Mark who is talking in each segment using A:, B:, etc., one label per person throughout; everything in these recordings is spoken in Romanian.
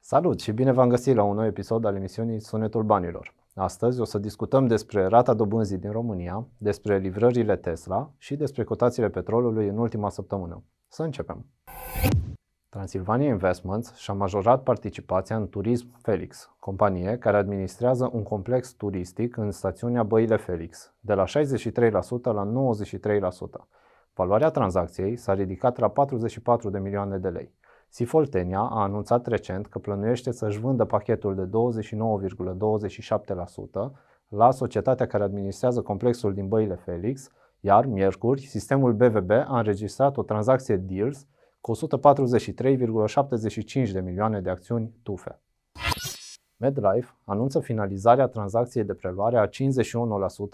A: Salut și bine v-am găsit la un nou episod al emisiunii Sunetul Banilor. Astăzi o să discutăm despre rata dobânzii din România, despre livrările Tesla și despre cotațiile petrolului în ultima săptămână. Să începem! Transilvania Investments și-a majorat participația în Turism Felix, companie care administrează un complex turistic în stațiunea Băile Felix, de la 63% la 93%. Valoarea tranzacției s-a ridicat la 44 de milioane de lei. Sifoltenia a anunțat recent că plănuiește să-și vândă pachetul de 29,27% la societatea care administrează complexul din Băile Felix, iar miercuri, sistemul BVB a înregistrat o tranzacție deals cu 143,75 de milioane de acțiuni TUFE. MedLife anunță finalizarea tranzacției de preluare a 51%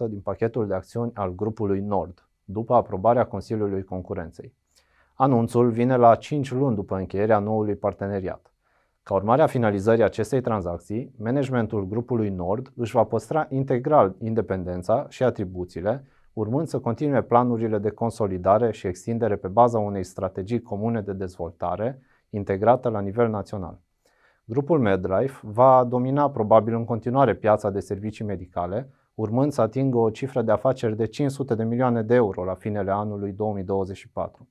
A: din pachetul de acțiuni al grupului Nord, după aprobarea Consiliului Concurenței. Anunțul vine la 5 luni după încheierea noului parteneriat. Ca urmare a finalizării acestei tranzacții, managementul grupului Nord își va păstra integral independența și atribuțiile, urmând să continue planurile de consolidare și extindere pe baza unei strategii comune de dezvoltare integrată la nivel național. Grupul MedLife va domina probabil în continuare piața de servicii medicale, urmând să atingă o cifră de afaceri de 500 de milioane de euro la finele anului 2024.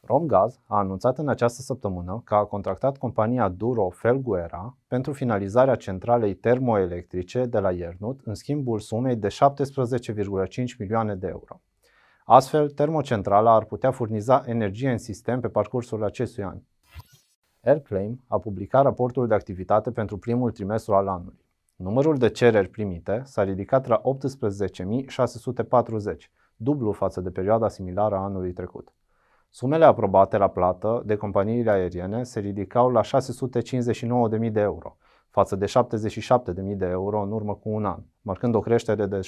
A: Romgaz a anunțat în această săptămână că a contractat compania Duro Felguera pentru finalizarea centralei termoelectrice de la Iernut în schimbul sumei de 17,5 milioane de euro. Astfel, termocentrala ar putea furniza energie în sistem pe parcursul acestui an. Airclaim a publicat raportul de activitate pentru primul trimestru al anului. Numărul de cereri primite s-a ridicat la 18.640, dublu față de perioada similară a anului trecut. Sumele aprobate la plată de companiile aeriene se ridicau la 659.000 de euro, față de 77.000 de euro în urmă cu un an, marcând o creștere de 753%.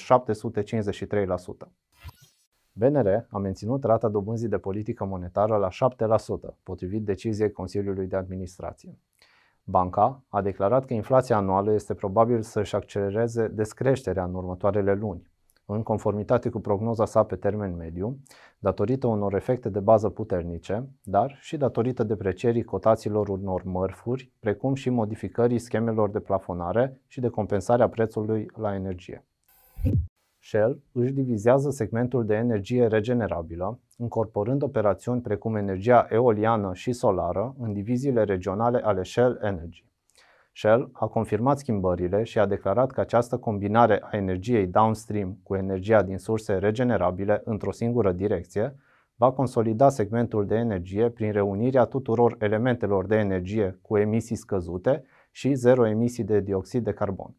A: BNR a menținut rata dobânzii de politică monetară la 7%, potrivit deciziei Consiliului de Administrație. Banca a declarat că inflația anuală este probabil să-și accelereze descreșterea în următoarele luni, în conformitate cu prognoza sa pe termen mediu, datorită unor efecte de bază puternice, dar și datorită deprecierii cotațiilor unor mărfuri, precum și modificării schemelor de plafonare și de compensare a prețului la energie. Shell își divizează segmentul de energie regenerabilă, incorporând operațiuni precum energia eoliană și solară în diviziile regionale ale Shell Energy. Shell a confirmat schimbările și a declarat că această combinare a energiei downstream cu energia din surse regenerabile într-o singură direcție va consolida segmentul de energie prin reunirea tuturor elementelor de energie cu emisii scăzute și zero emisii de dioxid de carbon.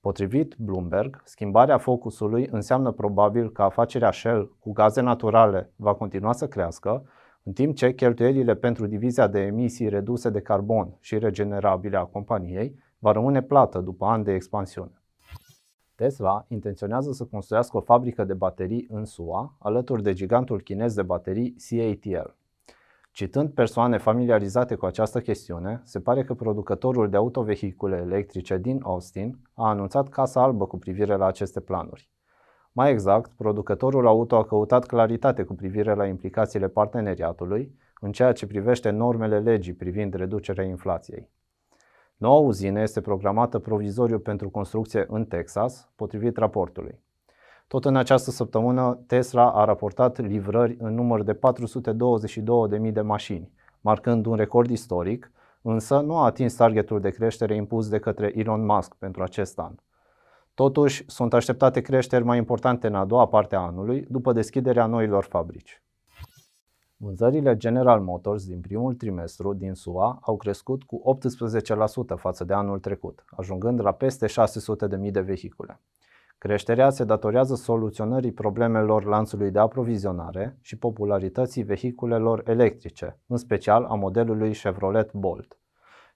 A: Potrivit Bloomberg, schimbarea focusului înseamnă probabil că afacerea Shell cu gaze naturale va continua să crească, în timp ce cheltuielile pentru divizia de emisii reduse de carbon și regenerabile a companiei va rămâne plată după ani de expansiune. Tesla intenționează să construiască o fabrică de baterii în SUA, alături de gigantul chinez de baterii CATL. Citând persoane familiarizate cu această chestiune, se pare că producătorul de autovehicule electrice din Austin a anunțat Casa Albă cu privire la aceste planuri. Mai exact, producătorul auto a căutat claritate cu privire la implicațiile parteneriatului în ceea ce privește normele legii privind reducerea inflației. Noua uzină este programată provizoriu pentru construcție în Texas, potrivit raportului. Tot în această săptămână, Tesla a raportat livrări în număr de 422.000 de mașini, marcând un record istoric, însă nu a atins targetul de creștere impus de către Elon Musk pentru acest an. Totuși, sunt așteptate creșteri mai importante în a doua parte a anului, după deschiderea noilor fabrici. Vânzările General Motors din primul trimestru din SUA au crescut cu 18% față de anul trecut, ajungând la peste 600.000 de vehicule. Creșterea se datorează soluționării problemelor lanțului de aprovizionare și popularității vehiculelor electrice, în special a modelului Chevrolet Bolt.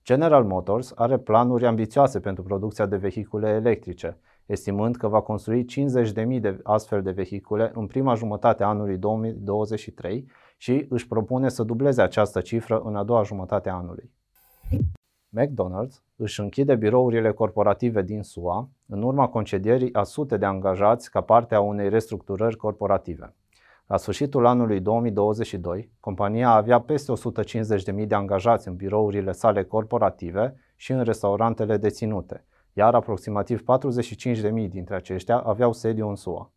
A: General Motors are planuri ambițioase pentru producția de vehicule electrice, estimând că va construi 50.000 de astfel de vehicule în prima jumătate a anului 2023 și își propune să dubleze această cifră în a doua jumătate a anului. McDonald's își închide birourile corporative din SUA în urma concedierii a sute de angajați ca parte a unei restructurări corporative. La sfârșitul anului 2022, compania avea peste 150.000 de angajați în birourile sale corporative și în restaurantele deținute, iar aproximativ 45.000 dintre aceștia aveau sediu în SUA.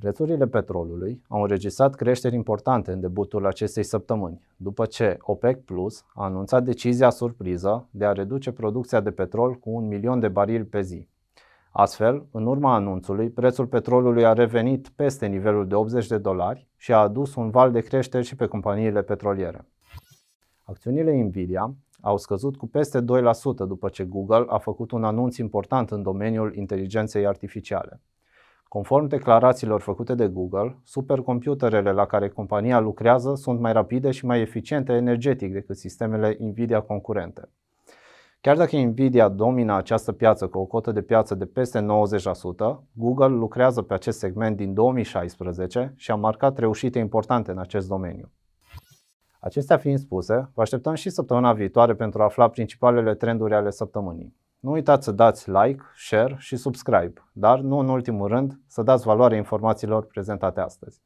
A: Prețurile petrolului au înregistrat creșteri importante în debutul acestei săptămâni, după ce OPEC Plus a anunțat decizia surpriză de a reduce producția de petrol cu un milion de barili pe zi. Astfel, în urma anunțului, prețul petrolului a revenit peste nivelul de 80 de dolari și a adus un val de creșteri și pe companiile petroliere. Acțiunile Nvidia au scăzut cu peste 2% după ce Google a făcut un anunț important în domeniul inteligenței artificiale. Conform declarațiilor făcute de Google, supercomputerele la care compania lucrează sunt mai rapide și mai eficiente energetic decât sistemele Nvidia concurente. Chiar dacă Nvidia domină această piață cu o cotă de piață de peste 90%, Google lucrează pe acest segment din 2016 și a marcat reușite importante în acest domeniu. Acestea fiind spuse, vă așteptăm și săptămâna viitoare pentru a afla principalele trenduri ale săptămânii. Nu uitați să dați like, share și subscribe, dar nu în ultimul rând să dați valoare informațiilor prezentate astăzi.